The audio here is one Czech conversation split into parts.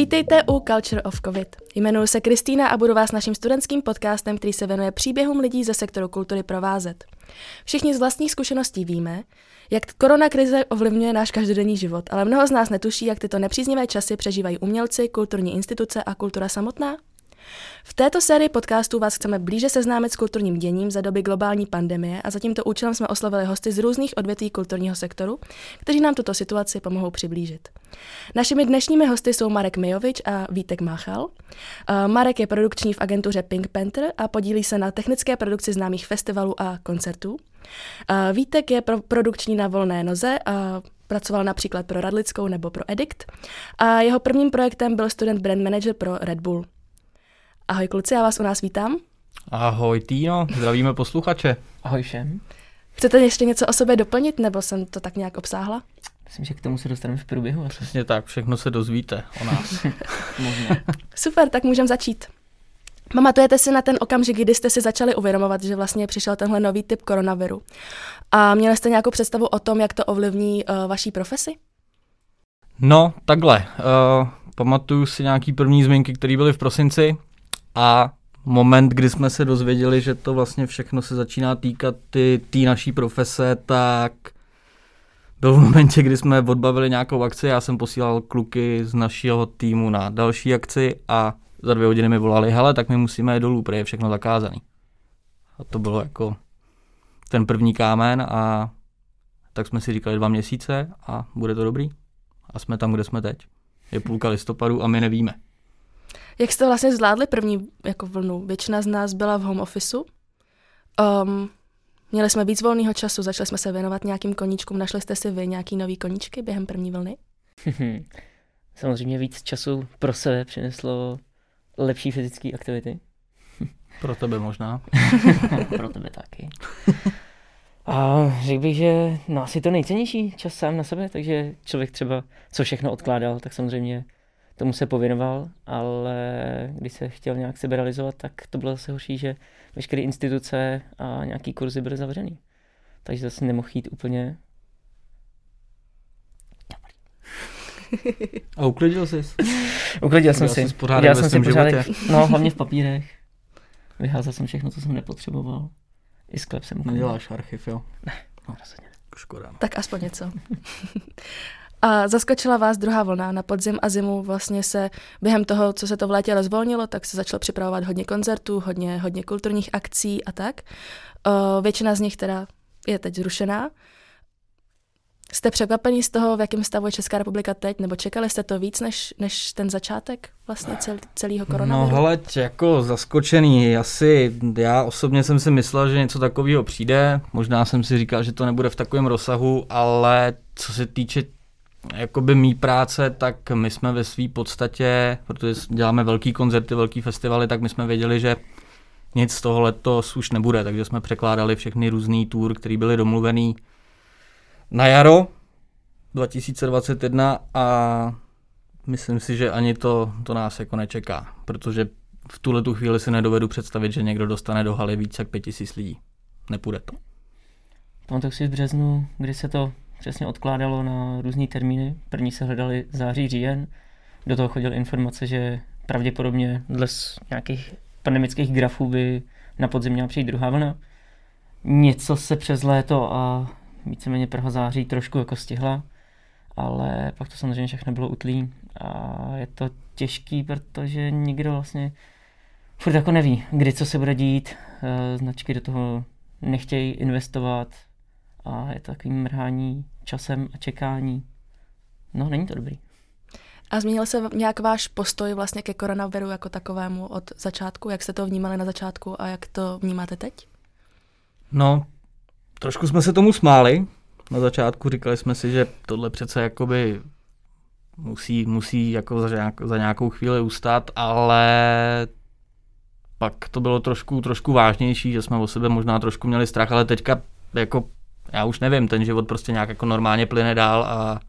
Vítejte u Culture of COVID. Jmenuji se Kristýna a budu vás naším studentským podcastem, který se věnuje příběhům lidí ze sektoru kultury provázet. Všichni z vlastních zkušeností víme, jak korona krize ovlivňuje náš každodenní život, ale mnoho z nás netuší, jak tyto nepříznivé časy přežívají umělci, kulturní instituce a kultura samotná. V této sérii podcastů vás chceme blíže seznámit s kulturním děním za doby globální pandemie a za tímto účelem jsme oslovili hosty z různých odvětví kulturního sektoru, kteří nám tuto situaci pomohou přiblížit. Našimi dnešními hosty jsou Marek Mijovič a Vítek Máchal. Marek je produkční v agentuře Pink Panther a podílí se na technické produkci známých festivalů a koncertů. Vítek je pro produkční na volné noze a pracoval například pro Radlickou nebo pro Edict a jeho prvním projektem byl student brand manager pro Red Bull. Ahoj kluci, já vás u nás vítám. Ahoj Týno, zdravíme posluchače. Ahoj všem. Chcete ještě něco o sobě doplnit, nebo jsem to tak nějak obsáhla? Myslím, že k tomu se dostaneme v průběhu. Asi. Přesně tak, všechno se dozvíte o nás. Super, tak můžeme začít. Pamatujete si na ten okamžik, kdy jste si začali uvědomovat, že vlastně přišel tenhle nový typ koronaviru? A měli jste nějakou představu o tom, jak to ovlivní uh, vaší profesi? No, takhle. Uh, pamatuju si nějaký první zmínky, které byly v prosinci a moment, kdy jsme se dozvěděli, že to vlastně všechno se začíná týkat ty, tý naší profese, tak byl v momentě, kdy jsme odbavili nějakou akci, já jsem posílal kluky z našeho týmu na další akci a za dvě hodiny mi volali, hele, tak my musíme jít dolů, protože je všechno zakázaný. A to bylo jako ten první kámen a tak jsme si říkali dva měsíce a bude to dobrý. A jsme tam, kde jsme teď. Je půlka listopadu a my nevíme. Jak jste vlastně zvládli první jako vlnu? Většina z nás byla v home officeu. Um, měli jsme víc volného času, začali jsme se věnovat nějakým koníčkům. Našli jste si vy nějaký nový koníčky během první vlny? Samozřejmě víc času pro sebe přineslo lepší fyzické aktivity. Pro tebe možná. pro tebe taky. A řekl bych, že no, asi to nejcennější čas sám na sebe, takže člověk třeba, co všechno odkládal, tak samozřejmě tomu se pověnoval, ale když se chtěl nějak seberalizovat, tak to bylo zase horší, že veškeré instituce a nějaký kurzy byly zavřený. Takže zase nemohl jít úplně A uklidil jsi? Uklidil jsem si. Udělal jsem si pořádek, no hlavně v papírech. Vyházel jsem všechno, co jsem nepotřeboval. I sklep jsem uklidil. Neděláš archiv, jo? Ne, no. rozhodně. Škoda. No. Tak aspoň něco. A zaskočila vás druhá vlna. Na podzim a zimu vlastně se během toho, co se to v létě rozvolnilo, tak se začalo připravovat hodně koncertů, hodně, hodně kulturních akcí a tak. O, většina z nich teda je teď zrušená. Jste překvapení z toho, v jakém stavu je Česká republika teď, nebo čekali jste to víc než, než ten začátek vlastně cel, celého koronaviru? No hele, jako zaskočený, asi já osobně jsem si myslel, že něco takového přijde, možná jsem si říkal, že to nebude v takovém rozsahu, ale co se týče jakoby mý práce, tak my jsme ve své podstatě, protože děláme velký koncerty, velký festivaly, tak my jsme věděli, že nic z toho letos už nebude, takže jsme překládali všechny různý tour, které byly domluvený na jaro 2021 a myslím si, že ani to, to nás jako nečeká, protože v tuhle tu chvíli si nedovedu představit, že někdo dostane do haly více jak 5000 lidí. Nepůjde to. Pamatuju si v březnu, kdy se to přesně odkládalo na různé termíny. První se hledali září, říjen. Do toho chodily informace, že pravděpodobně dle nějakých pandemických grafů by na podzim měla přijít druhá vlna. Něco se přes léto a víceméně Praha září trošku jako stihla, ale pak to samozřejmě všechno bylo utlý a je to těžký, protože nikdo vlastně furt jako neví, kdy co se bude dít, eh, značky do toho nechtějí investovat, a je to takový mrhání časem a čekání. No, není to dobrý. A změnil se nějak váš postoj vlastně ke koronaviru jako takovému od začátku? Jak jste to vnímali na začátku a jak to vnímáte teď? No, trošku jsme se tomu smáli. Na začátku říkali jsme si, že tohle přece jakoby musí, musí jako za, nějak, za nějakou chvíli ustát, ale pak to bylo trošku, trošku vážnější, že jsme o sebe možná trošku měli strach, ale teďka jako já už nevím, ten život prostě nějak jako normálně plyne dál a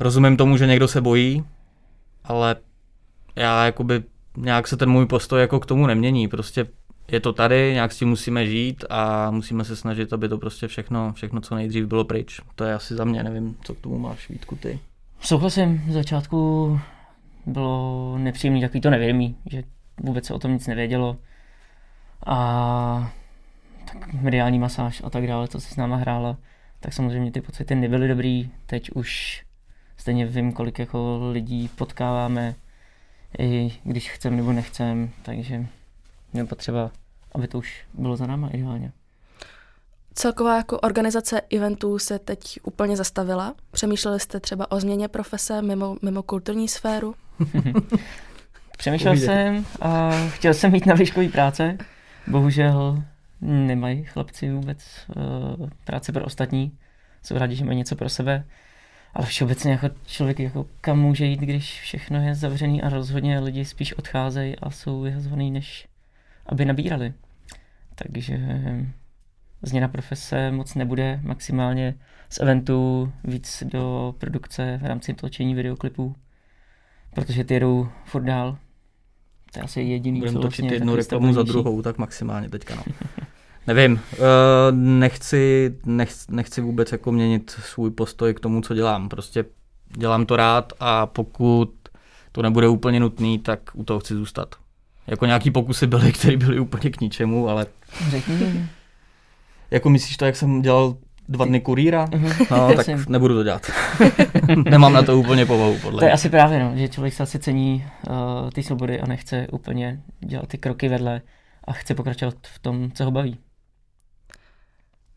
rozumím tomu, že někdo se bojí, ale já jakoby nějak se ten můj postoj jako k tomu nemění, prostě je to tady, nějak s tím musíme žít a musíme se snažit, aby to prostě všechno, všechno co nejdřív bylo pryč. To je asi za mě, nevím, co k tomu máš, Vítku, ty. Souhlasím, v začátku bylo nepříjemný takový to nevědomí, že vůbec se o tom nic nevědělo. A tak mediální masáž a tak dále, co se s náma hrála, tak samozřejmě ty pocity nebyly dobrý. Teď už stejně vím, kolik jako lidí potkáváme, i když chcem nebo nechcem, takže je potřeba, aby to už bylo za náma ideálně. Celková jako organizace eventů se teď úplně zastavila. Přemýšleli jste třeba o změně profese mimo, mimo kulturní sféru? Přemýšlel Uvidě. jsem a chtěl jsem mít na výškový práce. Bohužel nemají chlapci vůbec uh, práce pro ostatní. Jsou rádi, že mají něco pro sebe. Ale všeobecně jako člověk jako kam může jít, když všechno je zavřený a rozhodně lidi spíš odcházejí a jsou vyhazovaný, než aby nabírali. Takže změna profese moc nebude, maximálně z eventu víc do produkce v rámci točení videoklipů, protože ty jedou furt dál. To je asi jediný, Budeme točit vlastně jednu reklamu za druhou, tak maximálně teďka no. Nevím, uh, nechci, nechci, nechci vůbec jako měnit svůj postoj k tomu, co dělám. Prostě dělám to rád a pokud to nebude úplně nutný, tak u toho chci zůstat. Jako nějaký pokusy byly, které byly úplně k ničemu, ale... Řekni. Jako myslíš to, jak jsem dělal dva dny kurýra? Uh-huh. No, tak nebudu to dělat. Nemám na to úplně povahu, podle To je asi právě, no, že člověk se asi cení uh, ty svobody a nechce úplně dělat ty kroky vedle a chce pokračovat v tom, co ho baví.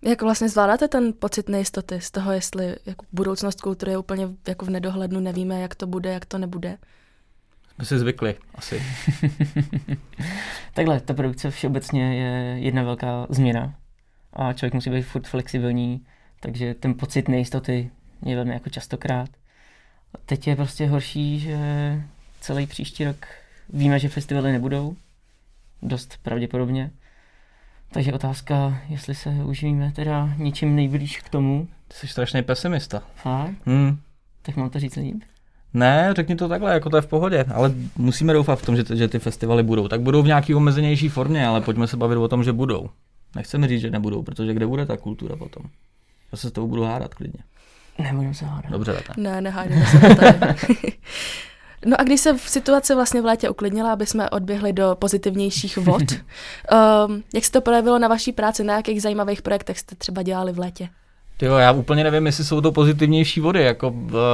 Jak vlastně zvládáte ten pocit nejistoty z toho, jestli jako budoucnost kultury je úplně jako v nedohlednu, nevíme, jak to bude, jak to nebude? Jsme si zvykli, asi. Takhle, ta produkce všeobecně je jedna velká změna a člověk musí být furt flexibilní, takže ten pocit nejistoty je velmi jako častokrát. Teď je prostě horší, že celý příští rok víme, že festivaly nebudou, dost pravděpodobně. Takže otázka, jestli se užijeme teda něčím nejblíž k tomu. Ty jsi strašný pesimista. Fakt? Hmm. Tak mám to říct líp? Ne, řekni to takhle, jako to je v pohodě, ale musíme doufat v tom, že, ty, že ty festivaly budou. Tak budou v nějaký omezenější formě, ale pojďme se bavit o tom, že budou. Nechceme říct, že nebudou, protože kde bude ta kultura potom? Já se s tou budu hádat klidně. Nebudeme se hádat. Dobře, tak ne. Ne, nehádíme se tady. No a když se v situace vlastně v létě uklidnila, aby jsme odběhli do pozitivnějších vod, um, jak se to projevilo na vaší práci, na jakých zajímavých projektech jste třeba dělali v létě? Jo, já úplně nevím, jestli jsou to pozitivnější vody. Jako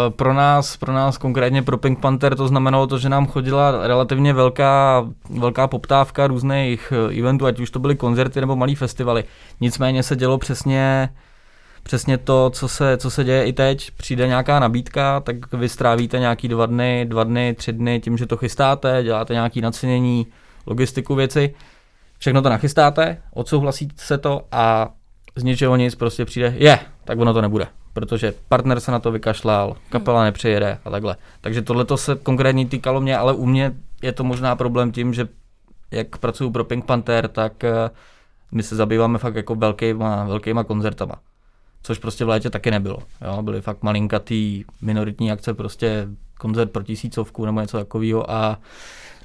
pro nás, pro nás konkrétně pro Pink Panther to znamenalo to, že nám chodila relativně velká, velká poptávka různých eh, eventů, ať už to byly koncerty nebo malý festivaly. Nicméně se dělo přesně přesně to, co se, co se děje i teď. Přijde nějaká nabídka, tak vy strávíte nějaký dva dny, dva dny, tři dny tím, že to chystáte, děláte nějaký nacenění, logistiku věci. Všechno to nachystáte, odsouhlasíte se to a z ničeho nic prostě přijde, je, tak ono to nebude, protože partner se na to vykašlal, kapela nepřijede a takhle. Takže tohle to se konkrétně týkalo mě, ale u mě je to možná problém tím, že jak pracuji pro Pink Panther, tak eh, my se zabýváme fakt jako velkýma, velkýma koncertama. Což prostě v létě taky nebylo. Jo? Byly fakt malinkatý minoritní akce, prostě koncert pro tisícovku nebo něco takového a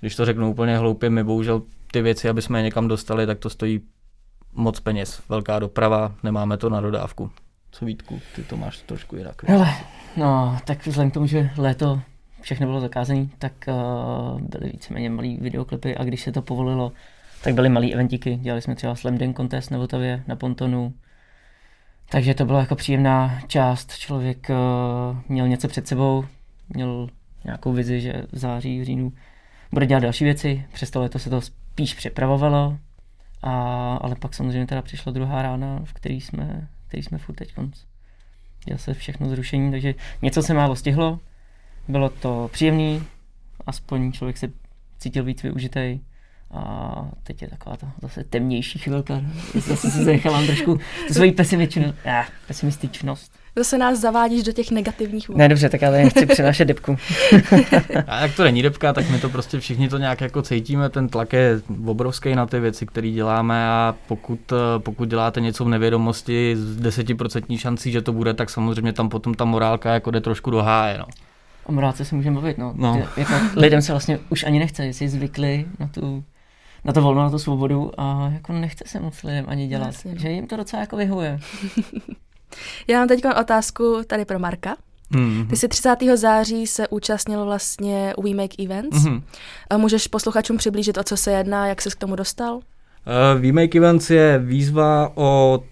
když to řeknu úplně hloupě, my bohužel ty věci, aby jsme je někam dostali, tak to stojí moc peněz. Velká doprava, nemáme to na dodávku. Co Vítku, ty to máš trošku jinak. Hele, no, tak vzhledem k tomu, že léto všechno bylo zakázané, tak uh, byly víceméně malý videoklipy a když se to povolilo, tak byly malý eventíky. Dělali jsme třeba Slam Dunk Contest na Vltavě, na Pontonu. Takže to byla jako příjemná část. Člověk uh, měl něco před sebou, měl nějakou vizi, že v září, v říjnu bude dělat další věci. Přes to leto se to spíš připravovalo, a, ale pak samozřejmě teda přišla druhá rána, v který jsme, který jsme furt teď konc. Dělal se všechno zrušení, takže něco se málo stihlo. Bylo to příjemný, aspoň člověk se cítil víc využitej. A teď je taková ta zase temnější chvilka. Zase si zanechala trošku svoji pesimičnost. Ah, pesimističnost. Zase nás zavádíš do těch negativních vůd. Ne, dobře, tak já nechci přenášet depku. a jak to není depka, tak my to prostě všichni to nějak jako cítíme, ten tlak je obrovský na ty věci, které děláme a pokud, pokud děláte něco v nevědomosti s desetiprocentní šancí, že to bude, tak samozřejmě tam potom ta morálka jako jde trošku do háje. No. O morálce se můžeme bavit, no. no. Ty, jako, lidem se vlastně už ani nechce, jestli zvykli na tu na to volno, na tu svobodu a jako nechce se moc lidem ani dělat, Jasně. že jim to docela jako vyhovuje. Já mám teď otázku tady pro Marka. Mm-hmm. Ty si 30. září se účastnil vlastně u We Make Events. Mm-hmm. Můžeš posluchačům přiblížit, o co se jedná, jak jsi k tomu dostal? Uh, We Make Events je výzva od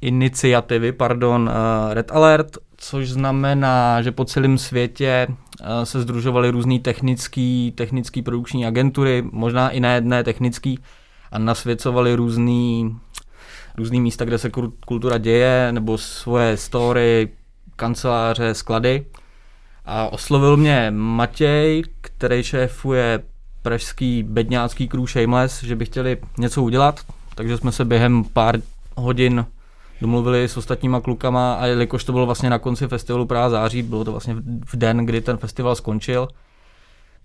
iniciativy pardon, uh, Red Alert, což znamená, že po celém světě uh, se združovaly různé technické technický produkční agentury, možná i ne jedné technický, a nasvěcovali různý, různý místa, kde se kultura děje, nebo svoje story, kanceláře, sklady. A oslovil mě Matěj, který šéfuje pražský bedňácký crew Shameless, že by chtěli něco udělat, takže jsme se během pár hodin domluvili s ostatníma klukama a jelikož to bylo vlastně na konci festivalu Praha září, bylo to vlastně v den, kdy ten festival skončil,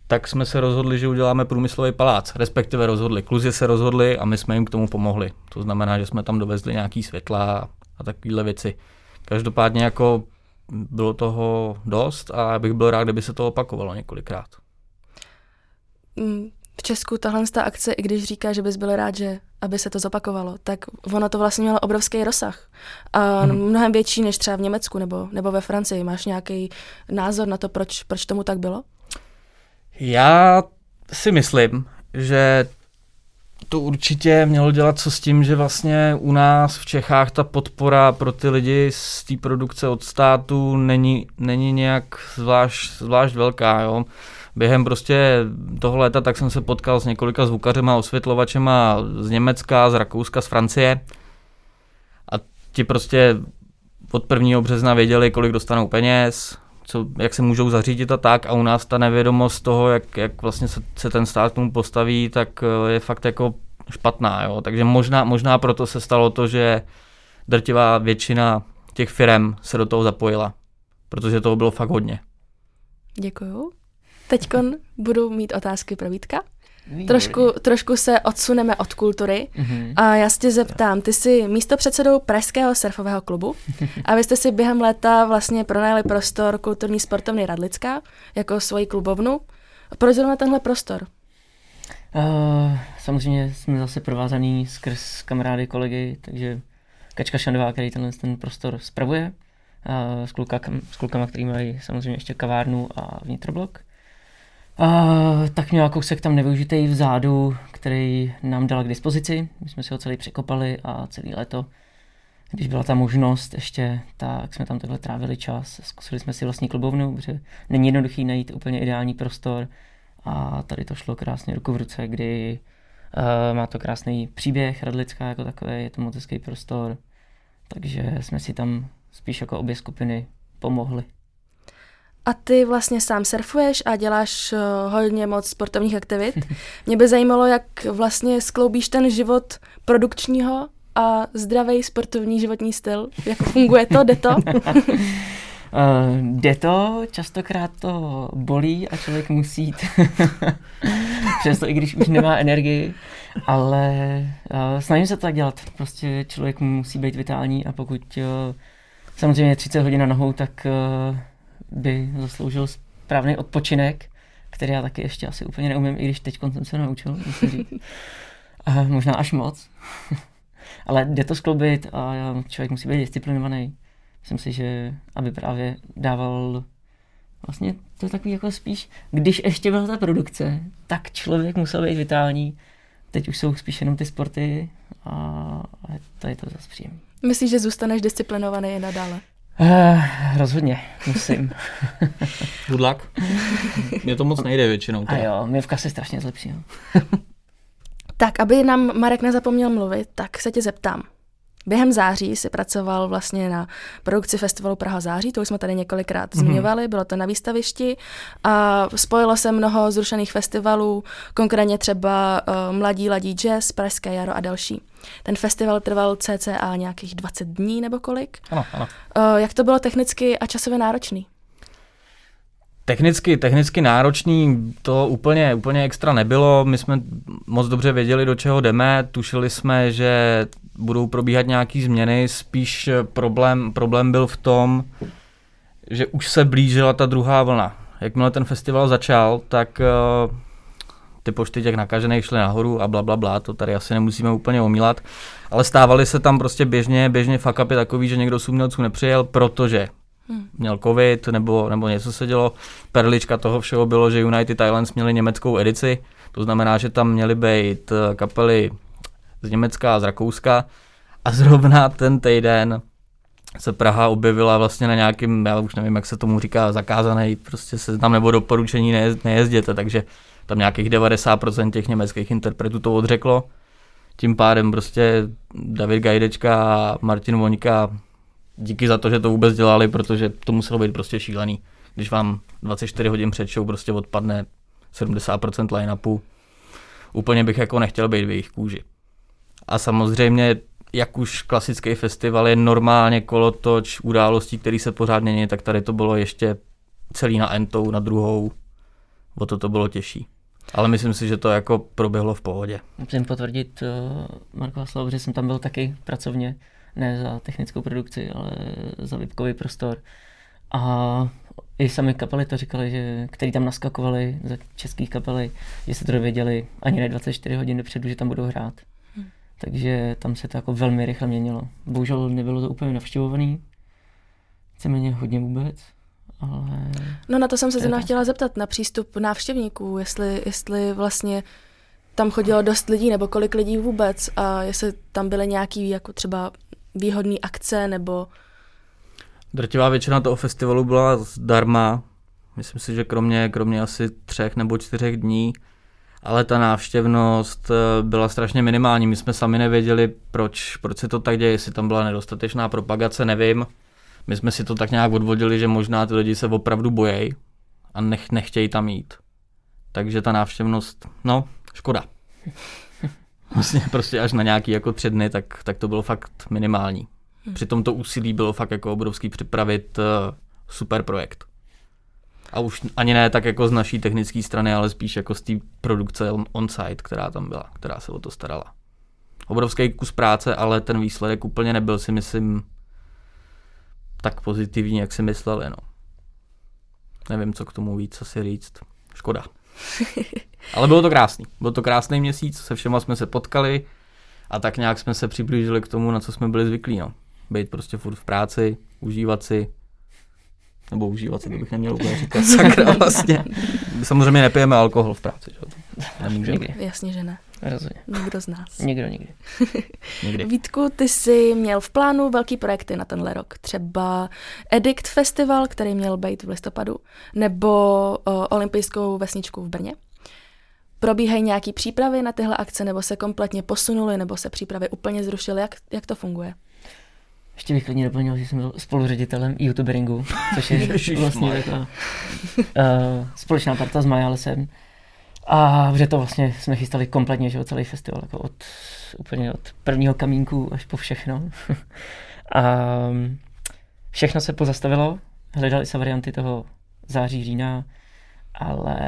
tak jsme se rozhodli, že uděláme průmyslový palác, respektive rozhodli. Kluzi se rozhodli a my jsme jim k tomu pomohli. To znamená, že jsme tam dovezli nějaký světla a takovéhle věci. Každopádně jako bylo toho dost a já bych byl rád, kdyby se to opakovalo několikrát. Mm, v Česku tahle ta akce, i když říká, že bys byl rád, že aby se to zopakovalo, tak ono to vlastně mělo obrovský rozsah. A hmm. mnohem větší než třeba v Německu nebo, nebo ve Francii. Máš nějaký názor na to, proč, proč tomu tak bylo? Já si myslím, že to určitě mělo dělat co s tím, že vlastně u nás v Čechách ta podpora pro ty lidi z té produkce od státu není, není nějak zvlášť, zvlášť velká. Jo. Během prostě toho léta tak jsem se potkal s několika zvukařema, osvětlovačema z Německa, z Rakouska, z Francie a ti prostě od 1. března věděli, kolik dostanou peněz, co, jak se můžou zařídit a tak a u nás ta nevědomost toho, jak, jak vlastně se, se ten stát k tomu postaví, tak eh, je fakt jako špatná, jo. Takže možná, možná proto se stalo to, že drtivá většina těch firm se do toho zapojila, protože toho bylo fakt hodně. Děkuju. Teď budu mít otázky pro Vítka. Trošku, trošku se odsuneme od kultury mm-hmm. a já se tě zeptám, ty jsi místo předsedou Pražského surfového klubu a vy jste si během léta vlastně pronajali prostor kulturní sportovny Radlická jako svoji klubovnu. Proč zrovna tenhle prostor? Uh, samozřejmě jsme zase provázaný skrz kamarády, kolegy, takže Kačka Šandová, který tenhle ten prostor spravuje, uh, s, kluka, s klukama, který mají samozřejmě ještě kavárnu a vnitroblok. Uh, tak měla kousek tam nevyužitý vzadu, který nám dala k dispozici. My jsme si ho celý překopali a celý léto, když byla ta možnost ještě, tak jsme tam takhle trávili čas. Zkusili jsme si vlastní klubovnu, protože není jednoduchý najít úplně ideální prostor. A tady to šlo krásně ruku v ruce, kdy uh, má to krásný příběh, Radlická jako takové, je to moc hezký prostor. Takže jsme si tam spíš jako obě skupiny pomohli. A ty vlastně sám surfuješ a děláš uh, hodně moc sportovních aktivit. Mě by zajímalo, jak vlastně skloubíš ten život produkčního a zdravý sportovní životní styl. Jak funguje to, jde to? uh, jde to, častokrát to bolí a člověk musí jít. Přesto i když už nemá energii, ale uh, snažím se to tak dělat. Prostě člověk musí být vitální a pokud samozřejmě 30 hodin na nohou, tak by zasloužil správný odpočinek, který já taky ještě asi úplně neumím, i když teď jsem se naučil, musím říct. A možná až moc. Ale jde to skloubit a člověk musí být disciplinovaný. Myslím si, že aby právě dával vlastně to je takový jako spíš, když ještě byla ta produkce, tak člověk musel být vitální. Teď už jsou spíš jenom ty sporty a, to je to zase příjemné. Myslíš, že zůstaneš disciplinovaný i nadále? Uh, rozhodně, musím. Good luck. Mně to moc nejde většinou. A jo, mě v kase strašně zlepší. tak, aby nám Marek nezapomněl mluvit, tak se tě zeptám. Během září si pracoval vlastně na produkci festivalu Praha září, to už jsme tady několikrát mm-hmm. zmiňovali, bylo to na výstavišti a spojilo se mnoho zrušených festivalů, konkrétně třeba uh, Mladí ladí jazz, Pražské jaro a další. Ten festival trval cca nějakých 20 dní nebo kolik. Ano, ano. Uh, jak to bylo technicky a časově náročný? Technicky, technicky náročný to úplně, úplně extra nebylo. My jsme moc dobře věděli, do čeho jdeme. Tušili jsme, že budou probíhat nějaké změny. Spíš problém, problém byl v tom, že už se blížila ta druhá vlna. Jakmile ten festival začal, tak uh, ty počty těch nakažených šly nahoru a bla, bla, bla, to tady asi nemusíme úplně omílat, ale stávaly se tam prostě běžně, běžně fuck upy takový, že někdo z umělců nepřijel, protože hmm. měl covid nebo, nebo něco se dělo. Perlička toho všeho bylo, že United Islands měli německou edici, to znamená, že tam měly být eh, kapely z Německa a z Rakouska a zrovna ten týden se Praha objevila vlastně na nějakým, já už nevím, jak se tomu říká, zakázaný, prostě se tam nebo doporučení nejezd, nejezděte, takže tam nějakých 90% těch německých interpretů to odřeklo. Tím pádem prostě David Gajdečka a Martin Voňka díky za to, že to vůbec dělali, protože to muselo být prostě šílený. Když vám 24 hodin před show prostě odpadne 70% line-upu, úplně bych jako nechtěl být v jejich kůži. A samozřejmě, jak už klasický festival je normálně kolotoč událostí, který se pořád mění, tak tady to bylo ještě celý na entou, na druhou. O to to bylo těžší. Ale myslím si, že to jako proběhlo v pohodě. Musím potvrdit uh, Markova slovo, že jsem tam byl taky pracovně, ne za technickou produkci, ale za vypkový prostor. A i sami kapely to říkali, že, který tam naskakovali za českých kapely, že se to dověděli ani ne 24 hodin dopředu, že tam budou hrát. Takže tam se to jako velmi rychle měnilo. Bohužel nebylo to úplně navštěvovaný, víceméně hodně vůbec, ale... No na to jsem se zrovna chtěla zeptat, na přístup návštěvníků, jestli, jestli vlastně tam chodilo dost lidí, nebo kolik lidí vůbec a jestli tam byly nějaký jako třeba výhodné akce, nebo... Drtivá většina toho festivalu byla zdarma. Myslím si, že kromě, kromě asi třech nebo čtyřech dní, ale ta návštěvnost eh, byla strašně minimální. My jsme sami nevěděli, proč, proč se to tak děje, jestli tam byla nedostatečná propagace, nevím. My jsme si to tak nějak odvodili, že možná ty lidi se opravdu bojejí a nech, nechtějí tam jít. Takže ta návštěvnost, no, škoda. Vlastně prostě až na nějaký jako tři dny, tak, tak to bylo fakt minimální. Hm. Přitom to úsilí bylo fakt jako obrovský připravit uh, super projekt. A už ani ne tak jako z naší technické strany, ale spíš jako z té produkce on-site, která tam byla, která se o to starala. Obrovský kus práce, ale ten výsledek úplně nebyl si myslím tak pozitivní, jak si mysleli. No. Nevím, co k tomu víc asi říct. Škoda. Ale bylo to krásný. Byl to krásný měsíc, se všema jsme se potkali a tak nějak jsme se přiblížili k tomu, na co jsme byli zvyklí. No. Být prostě furt v práci, užívat si, nebo užívat si, to bych neměl úplně říkat, sakra vlastně. Samozřejmě nepijeme alkohol v práci, že? Nemůžeme. Jasně, že ne. Rozhodně. Nikdo z nás. Nikdo nikdy. Nikdy. Vítku, ty jsi měl v plánu velký projekty na tenhle rok. Třeba Edict Festival, který měl být v listopadu, nebo o, olympijskou vesničku v Brně. Probíhají nějaké přípravy na tyhle akce, nebo se kompletně posunuly, nebo se přípravy úplně zrušily? Jak, jak to funguje? Ještě bych klidně doplnil, že jsem byl spoluředitelem youtuberingu, což je vlastně taková uh, společná parta s Majalesem. A že to vlastně jsme chystali kompletně, že celý festival, jako od, úplně od prvního kamínku až po všechno. a všechno se pozastavilo, hledali se varianty toho září, října, ale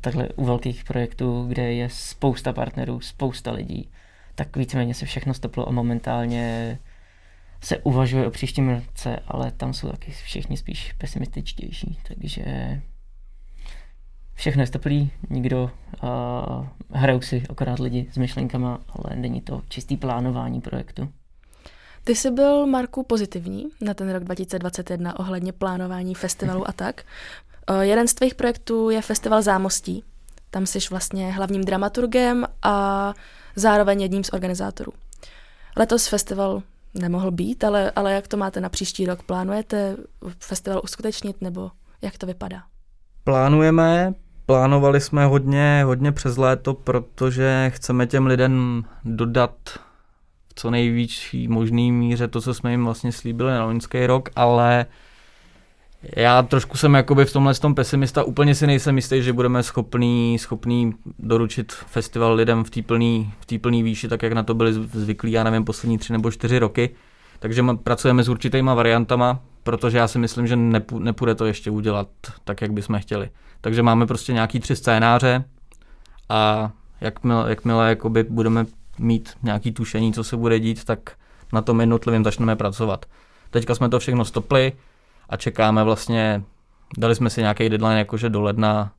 takhle u velkých projektů, kde je spousta partnerů, spousta lidí, tak víceméně se všechno stoplo a momentálně se uvažuje o příštím roce, ale tam jsou taky všichni spíš pesimističtější, takže všechno je stoplý, nikdo uh, hrajou si akorát lidi s myšlenkama, ale není to čistý plánování projektu. Ty jsi byl, Marku, pozitivní na ten rok 2021 ohledně plánování festivalu a tak. Uh, jeden z tvých projektů je festival Zámostí. Tam jsi vlastně hlavním dramaturgem a zároveň jedním z organizátorů. Letos festival nemohl být, ale, ale jak to máte na příští rok? Plánujete festival uskutečnit nebo jak to vypadá? Plánujeme, Plánovali jsme hodně, hodně přes léto, protože chceme těm lidem dodat v co největší možný míře to, co jsme jim vlastně slíbili na loňský rok, ale já trošku jsem jakoby v tomhle tom pesimista, úplně si nejsem jistý, že budeme schopný, schopný doručit festival lidem v té v výši, tak jak na to byli zvyklí, já nevím, poslední tři nebo čtyři roky. Takže pracujeme s určitýma variantama, protože já si myslím, že nepůjde to ještě udělat tak, jak bychom chtěli. Takže máme prostě nějaký tři scénáře a jakmile, jakmile jakoby budeme mít nějaký tušení, co se bude dít, tak na tom jednotlivým začneme pracovat. Teďka jsme to všechno stopli a čekáme vlastně, dali jsme si nějaký deadline jakože do ledna,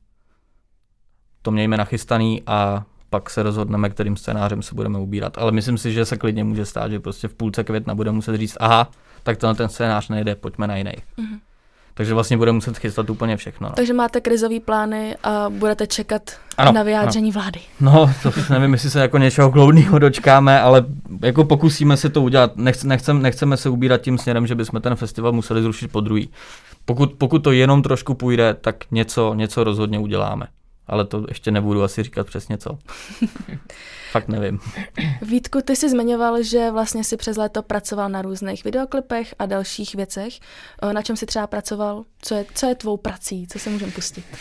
to mějme nachystaný a pak se rozhodneme, kterým scénářem se budeme ubírat. Ale myslím si, že se klidně může stát, že prostě v půlce května bude muset říct, aha, tak tenhle ten scénář nejde, pojďme na jiný. Mm-hmm. Takže vlastně bude muset chystat úplně všechno. No. Takže máte krizové plány a budete čekat ano, na vyjádření ano. vlády. No, to nevím, jestli se jako něčeho kloudného dočkáme, ale jako pokusíme se to udělat. Nechce, nechcem, nechceme se ubírat tím směrem, že bychom ten festival museli zrušit po druhý. Pokud, pokud to jenom trošku půjde, tak něco, něco rozhodně uděláme. Ale to ještě nebudu asi říkat přesně co. Fakt nevím. Vítku, ty jsi zmiňoval, že vlastně si přes léto pracoval na různých videoklipech a dalších věcech. Na čem jsi třeba pracoval? Co je, co je tvou prací? Co se můžeme pustit?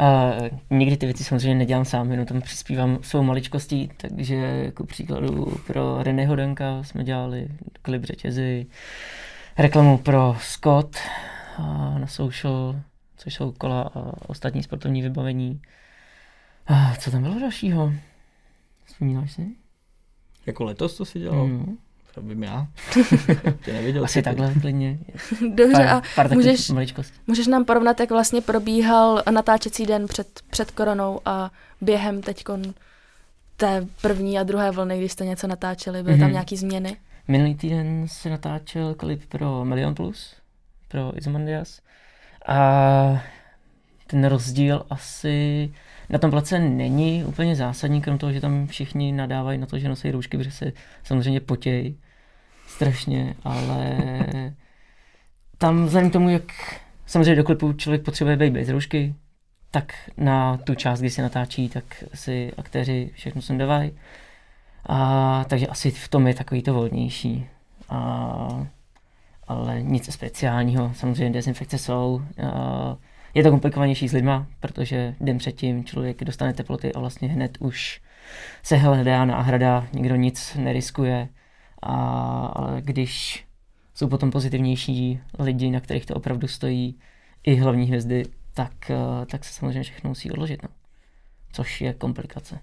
Uh, nikdy ty věci samozřejmě nedělám sám, jenom tam přispívám svou maličkostí, takže jako příkladu pro René Hodenka jsme dělali klip řetězy, reklamu pro Scott uh, na social, což jsou kola a ostatní sportovní vybavení. Uh, co tam bylo dalšího? Vzpomínáš si? Jako letos to si dělal? Mm. To vím já. Tě neviděl. Asi takhle klidně. Dobře, pár, a pár můžeš, můžeš nám porovnat, jak vlastně probíhal natáčecí den před, před koronou a během teď té první a druhé vlny, když jste něco natáčeli, byly mm-hmm. tam mhm. nějaké změny? Minulý týden se natáčel klip pro Million Plus, pro Izomandias. A ten rozdíl asi na tom place není úplně zásadní, krom toho, že tam všichni nadávají na to, že nosí roušky, protože se samozřejmě potějí strašně, ale tam vzhledem k tomu, jak samozřejmě do klipu člověk potřebuje být bez roušky, tak na tu část, kdy se natáčí, tak si aktéři všechno sundávají. A, takže asi v tom je takový to volnější. A, ale nic speciálního, samozřejmě dezinfekce jsou. A, je to komplikovanější s lidma, protože den předtím člověk dostane teploty a vlastně hned už se hledá na hrada, nikdo nic neriskuje. A, ale když jsou potom pozitivnější lidi, na kterých to opravdu stojí, i hlavní hvězdy, tak, eh, tak se samozřejmě všechno musí odložit. No. Což je komplikace.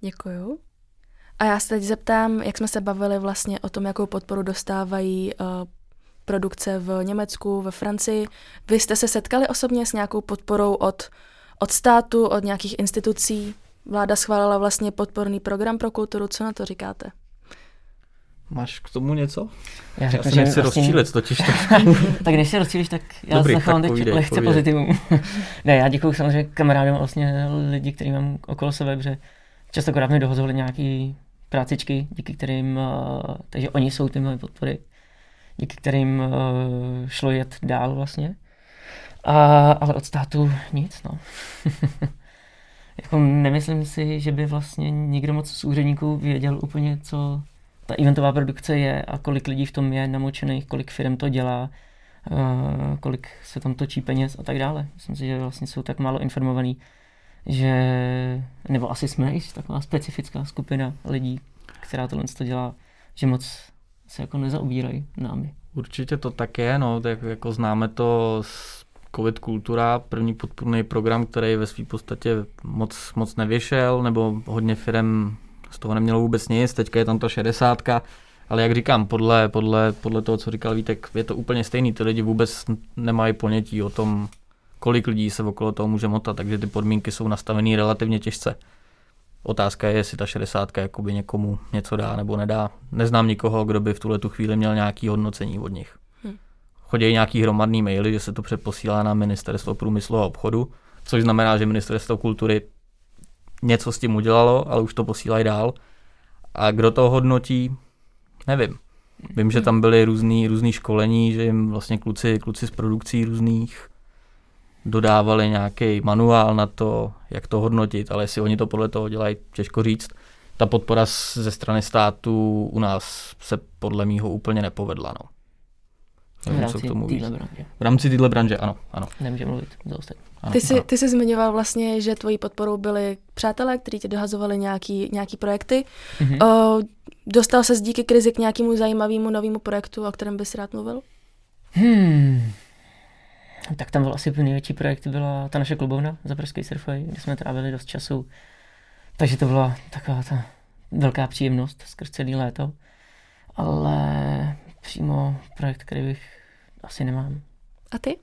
Děkuju. A já se teď zeptám, jak jsme se bavili vlastně o tom, jakou podporu dostávají uh, produkce v Německu, ve Francii. Vy jste se setkali osobně s nějakou podporou od, od státu, od nějakých institucí? Vláda schválila vlastně podporný program pro kulturu. Co na to říkáte? Máš k tomu něco? Já, já se nechci vlastně... rozčílit, totiž to. tak než se rozčílíš, tak já Dobrý, zachovám teď povídej, lehce pozitivum. ne, já děkuji samozřejmě kamarádům vlastně lidi, kteří mám okolo sebe, protože častokrát mi dohozovali nějaký prácičky, díky kterým, uh, takže oni jsou ty moje podpory díky kterým uh, šlo jet dál vlastně. A, ale od státu nic, no. jako nemyslím si, že by vlastně někdo moc z úředníků věděl úplně, co ta eventová produkce je a kolik lidí v tom je namočených, kolik firm to dělá, uh, kolik se tam točí peněz a tak dále. Myslím si, že vlastně jsou tak málo informovaní, že, nebo asi jsme i taková specifická skupina lidí, která tohle to dělá, že moc se jako nezaobírají námi. Určitě to tak je, no, tak jako známe to z COVID kultura, první podpůrný program, který ve své podstatě moc, moc nevyšel, nebo hodně firm z toho nemělo vůbec nic, teďka je tam ta šedesátka, ale jak říkám, podle, podle, podle toho, co říkal Vítek, je to úplně stejný, ty lidi vůbec nemají ponětí o tom, kolik lidí se okolo toho může motat, takže ty podmínky jsou nastavené relativně těžce. Otázka je, jestli ta 60 jakoby někomu něco dá nebo nedá. Neznám nikoho, kdo by v tuhle tu chvíli měl nějaký hodnocení od nich. Hm. Chodí nějaký hromadný maily, že se to přeposílá na ministerstvo průmyslu a obchodu, což znamená, že ministerstvo kultury něco s tím udělalo, ale už to posílají dál. A kdo to hodnotí, nevím. Vím, že tam byly různý, různý školení, že jim vlastně kluci, kluci z produkcí různých dodávali nějaký manuál na to, jak to hodnotit, ale jestli oni to podle toho dělají, těžko říct. Ta podpora ze strany státu u nás se podle mýho úplně nepovedla. No. Nevím, v rámci téhle branže. V rámci téhle branže, ano. ano. Nemůžeme mluvit za ostatní. Ano, ty, jsi, ano. ty jsi zmiňoval vlastně, že tvojí podporou byli přátelé, kteří ti dohazovali nějaký, nějaký projekty. Mm-hmm. O, dostal se díky krizi k nějakému zajímavému novému projektu, o kterém bys rád mluvil? Hmm tak tam byl asi největší projekt, byla ta naše klubovna za Pražský surfway, kde jsme trávili dost času. Takže to byla taková ta velká příjemnost skrz celý léto. Ale přímo projekt, který bych asi nemám. A ty?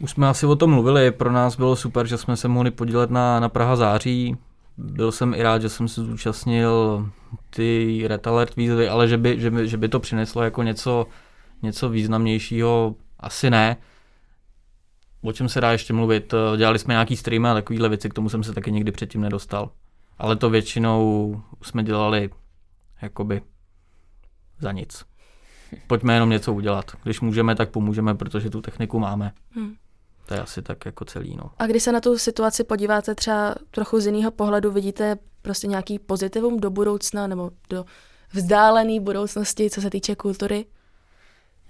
Už jsme asi o tom mluvili, pro nás bylo super, že jsme se mohli podílet na, na Praha září. Byl jsem i rád, že jsem se zúčastnil ty Red Alert výzvy, ale že by, že by, že by to přineslo jako něco něco významnějšího asi ne. O čem se dá ještě mluvit? Eh, Dělali jsme nějaký streamy a takovýhle věci, k tomu jsem se taky nikdy předtím nedostal. Ale to většinou jsme dělali jakoby za nic. Pojďme jenom něco udělat. Když můžeme, tak pomůžeme, protože tu techniku máme. Hmm. To je asi tak jako celý. No. A když se na tu situaci podíváte třeba trochu z jiného pohledu, vidíte prostě nějaký pozitivum do budoucna nebo do vzdálené budoucnosti, co se týče kultury?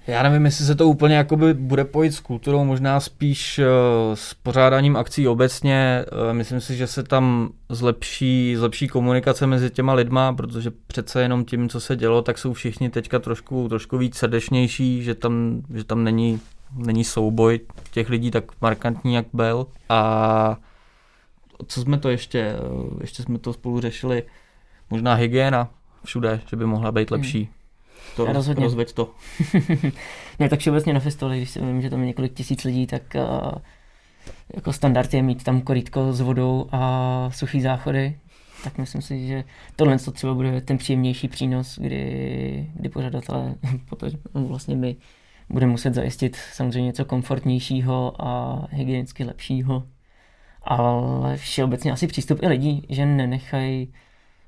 Já nevím, jestli se to úplně jakoby bude pojít s kulturou, možná spíš uh, s pořádáním akcí obecně. Uh, myslím si, že se tam zlepší, zlepší komunikace mezi těma lidma, protože přece jenom tím, co se dělo, tak jsou všichni teďka trošku, trošku víc srdečnější, že tam, že tam není, není souboj těch lidí tak markantní, jak byl. A co jsme to ještě, uh, ještě jsme to spolu řešili, možná hygiena všude, že by mohla být lepší. Hmm. To roz, Rozhodně. rozveď to. ne, tak všeobecně na festivalu, když si vím, že tam je několik tisíc lidí, tak uh, jako standard je mít tam korítko s vodou a suchý záchody. Tak myslím si, že tohle to třeba bude ten příjemnější přínos, kdy, kdy pořadatelé, protože vlastně my budeme muset zajistit samozřejmě něco komfortnějšího a hygienicky lepšího. Ale všeobecně asi přístup i lidí, že nenechají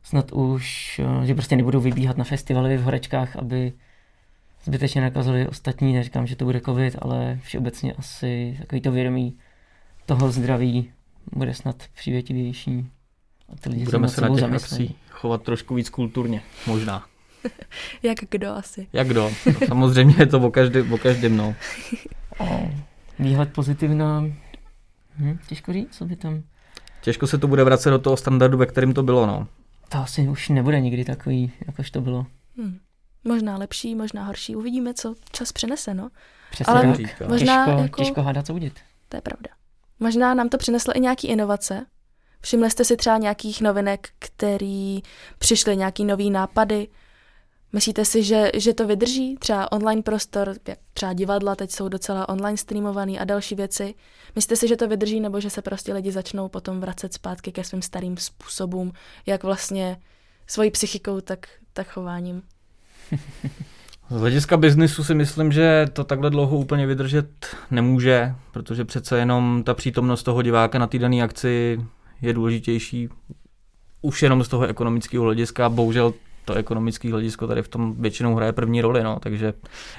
snad už, eh, že prostě nebudou vybíhat na festivaly v horečkách, aby zbytečně nakazili ostatní. Neříkám, že to bude covid, ale všeobecně asi takový to vědomí toho zdraví bude snad přívětivější. A ty lidi Budeme se na těch akcích chovat trošku víc kulturně, možná. Jak kdo asi? Jak kdo? No, samozřejmě je to o každém, o každém no. Výhled pozitivna, hm, těžko říct, co by tam... Těžko se to bude vracet do toho standardu, ve kterém to bylo, no. To asi už nebude nikdy takový, jakož to bylo. Hmm. Možná lepší, možná horší. Uvidíme, co čas přinese, no. Přesně Ale tak. říká. možná těžko, jako- těžko hádat, co udělat. To je pravda. Možná nám to přineslo i nějaký inovace. Všimli jste si třeba nějakých novinek, který přišly nějaký nový nápady. Myslíte si, že, že to vydrží? Třeba online prostor, třeba divadla teď jsou docela online streamovaný a další věci. Myslíte si, že to vydrží, nebo že se prostě lidi začnou potom vracet zpátky ke svým starým způsobům, jak vlastně svojí psychikou, tak, tak chováním? Z hlediska biznisu si myslím, že to takhle dlouho úplně vydržet nemůže, protože přece jenom ta přítomnost toho diváka na té dané akci je důležitější už jenom z toho ekonomického hlediska. Bohužel to ekonomické hledisko tady v tom většinou hraje první roli, no, takže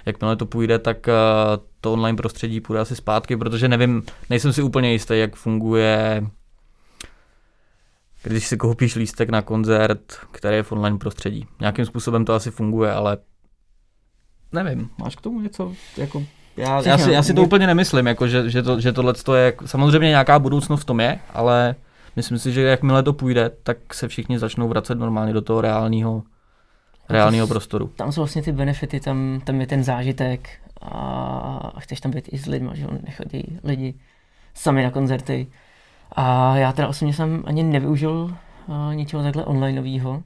jakmile to půjde, tak eh, to online prostředí půjde asi zpátky, protože nevím, nejsem si úplně jistý, jak funguje když si koupíš lístek na koncert, který je v online prostředí. Nějakým způsobem to asi funguje, ale nevím, máš k tomu něco? Jako, já, já, si, já si to úplně nemyslím, jako, že, že, to, že tohle je, samozřejmě nějaká budoucnost v tom je, ale myslím si, že jakmile to půjde, tak se všichni začnou vracet normálně do toho reálného reálného prostoru. tam jsou vlastně ty benefity, tam, tam je ten zážitek a, a chceš tam být i s lidmi, že jo, nechodí lidi sami na koncerty. A já teda osobně jsem ani nevyužil uh, ničeho takhle onlineového,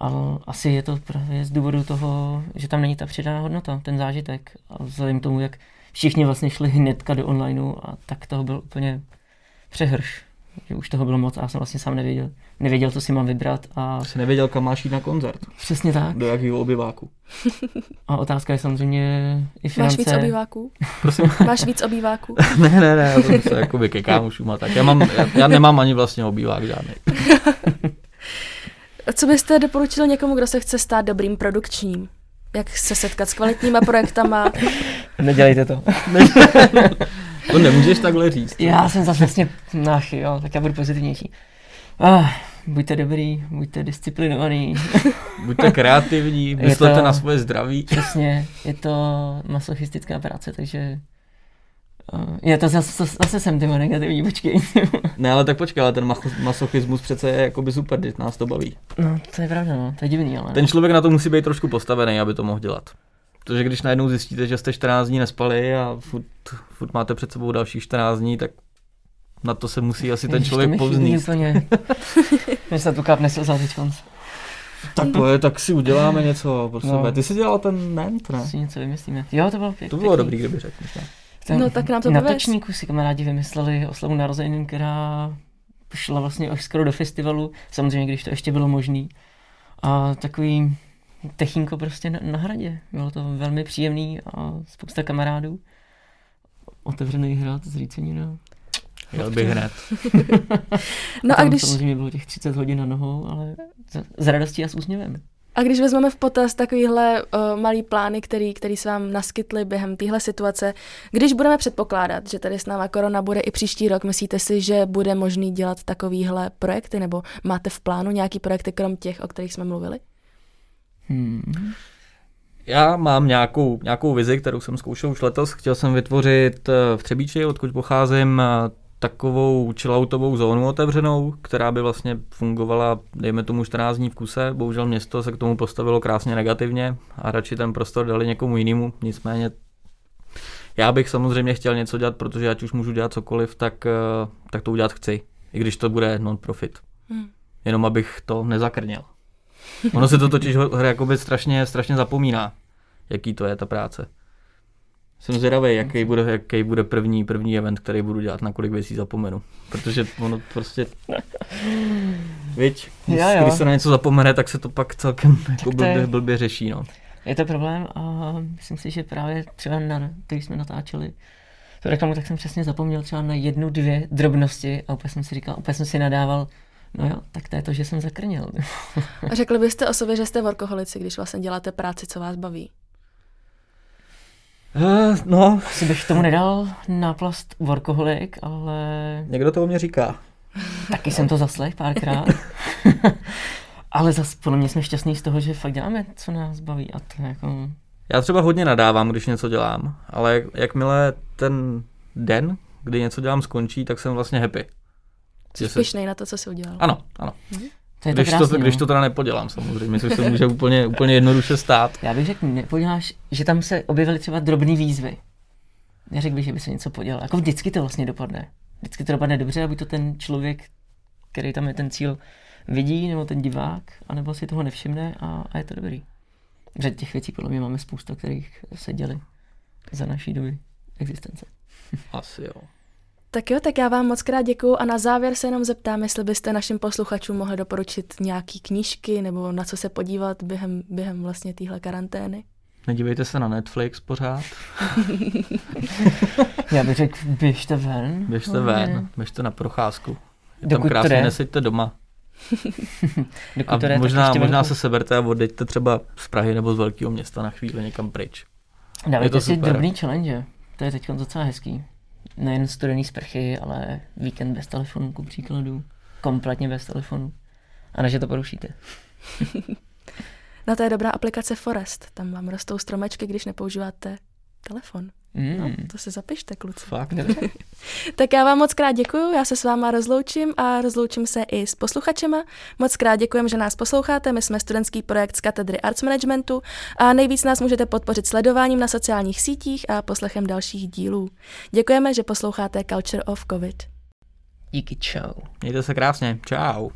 ale asi je to právě z důvodu toho, že tam není ta přidaná hodnota, ten zážitek. A vzhledem k tomu, jak všichni vlastně šli hnedka do onlineu a tak toho byl úplně přehrš. Že už toho bylo moc a já jsem vlastně sám nevěděl, nevěděl, co si mám vybrat a Jsi nevěděl, kam máš jít na koncert, přesně tak. do jakého obyváku. A otázka je samozřejmě i Máš finance. víc obýváků? Prosím? Máš víc obýváků? ne, ne, ne, já jsem se jakoby ke kámošům a tak. Já, mám, já, já nemám ani vlastně obývák žádný. Co byste doporučili někomu, kdo se chce stát dobrým produkčním? Jak se setkat s kvalitníma projektama? Nedělejte to. To nemůžeš takhle říct. Já jsem zase vlastně náchy, jo, tak já budu pozitivnější. Ah, buďte dobrý, buďte disciplinovaný. Buďte kreativní, myslete to- na svoje zdraví. Přesně, je to masochistická práce, takže uh, je to zase, zase jsem tyma negativní, počkej. Ne, ale tak počkej, ale ten masochismus přece je jakoby super, když nás to baví. no, to je pravda, no, to je divný, ale Ten člověk na to musí být trošku postavený, aby to mohl dělat. Protože když najednou zjistíte, že jste 14 dní nespali a furt, furt máte před sebou dalších 14 dní, tak na to se musí asi ten Ježiš, to člověk mi chybí povznést. úplně. Mě se tu kápne slza teď konc. Tak to je, tak si uděláme něco pro No. sebe. Ty jsi dělal ten nent, ne? Si něco vymyslíme. Jo, to bylo pěkný. To bylo dobrý, kdyby řekl. Ten, No, tak nám to Na točníku si kamarádi vymysleli oslavu narozenin, která šla vlastně až skoro do festivalu, samozřejmě když to ještě bylo možný. A takový techínko prostě na, na hradě. Bylo to velmi příjemný a spousta kamarádů. Otevřený hrad, zřícenina. Jel bych hned. No a když, Samozřejmě bylo těch 30 hodin na nohou, ale z, z radostí a s úsměvem. a když vezmeme v potaz takovýhle uh, malý plány, který, který se vám naskytly během téhle situace, když budeme předpokládat, že tady s náma korona bude i příští rok, myslíte si, že bude možný dělat takovýhle projekty, nebo máte v plánu nějaký projekty krom těch, o kterých jsme mluvili? Hmm. Já mám nějakou, nějakou vizi, kterou jsem zkoušel už letos. Chtěl jsem vytvořit eh, v Třebíči, odkud pocházím, eh, takovou chilloutovou zónu otevřenou, která by vlastně fungovala, dejme tomu 14 dní v kuse. Bohužel město se k tomu postavilo krásně negativně a radši ten prostor dali někomu jinému. Nicméně já bych samozřejmě chtěl něco dělat, protože ať už můžu dělat cokoliv, tak, eh, tak to udělat chci. I když to bude non-profit. Hmm. Jenom abych to nezakrněl. Ono se to totiž hra jakoby strašně, strašně zapomíná, jaký to je ta práce. Jsem zvědavý, jaký bude, jaký bude první, první event, který budu dělat, na kolik věcí zapomenu. Protože ono prostě... Viď, když, Jo, jo. když se na něco zapomene, tak se to pak celkem jako to je- blbě, blbě řeší. No. Je to problém a myslím si, že právě třeba na, když jsme natáčeli tu reklamu, tak jsem přesně zapomněl třeba na jednu, dvě drobnosti a úplně jsem si říkal, úplně jsem si nadával, no jo, tak to je to, že jsem zakrněl. A řekli byste o sobě, že jste workoholici, když vlastně děláte práci, co vás baví? Uh, no, Asi bych tomu nedal náplast workoholik, ale někdo to o mě říká. taky jsem to zaslech párkrát. ale zase podle mě jsme šťastní z toho, že fakt děláme, co nás baví a to jako... Já třeba hodně nadávám, když něco dělám, ale jak, jakmile ten den, kdy něco dělám, skončí, tak jsem vlastně happy. Jsi pišnej na to, co jsi udělal. Ano, ano. To je Když, to krásný, to, když no. to teda nepodělám samozřejmě, což se může úplně, úplně jednoduše stát. Já bych řekl, nepoděláš, že tam se objevily třeba drobné výzvy. Neřekl bych, že by se něco podělal. Jako vždycky to vlastně dopadne. Vždycky to dopadne dobře, aby to ten člověk, který tam je ten cíl, vidí, nebo ten divák, anebo si toho nevšimne a, a je to dobrý. Že těch věcí podle mě máme spousta, kterých se děli za naší doby existence. Asi jo. Tak jo, tak já vám moc krát děkuju a na závěr se jenom zeptám, jestli byste našim posluchačům mohli doporučit nějaký knížky nebo na co se podívat během, během vlastně téhle karantény. Nedívejte se na Netflix pořád, Já bych řekl, běžte ven. běžte ven, běžte na procházku. Je tam Dokud to krásně, neseďte doma. Dokud A možná, možná se seberte a odejďte třeba z Prahy nebo z velkého města na chvíli někam pryč. Dávejte Je to si super. drobný challenge. To je teď docela hezký. Nejen studený sprchy, ale víkend bez telefonu, ku příkladu. Kompletně bez telefonu. A než to porušíte. No to je dobrá aplikace Forest, tam vám rostou stromečky, když nepoužíváte telefon. No, Mm. to si zapište, kluci. Fakt. Tak já vám moc krát děkuju, já se s váma rozloučím a rozloučím se i s posluchačema. Moc krát děkujem, že nás posloucháte, my jsme studentský projekt z katedry Arts Managementu a nejvíc nás můžete podpořit sledováním na sociálních sítích a poslechem dalších dílů. Děkujeme, že posloucháte Culture of COVID. Díky, čau. Mějte se krásně. Čau.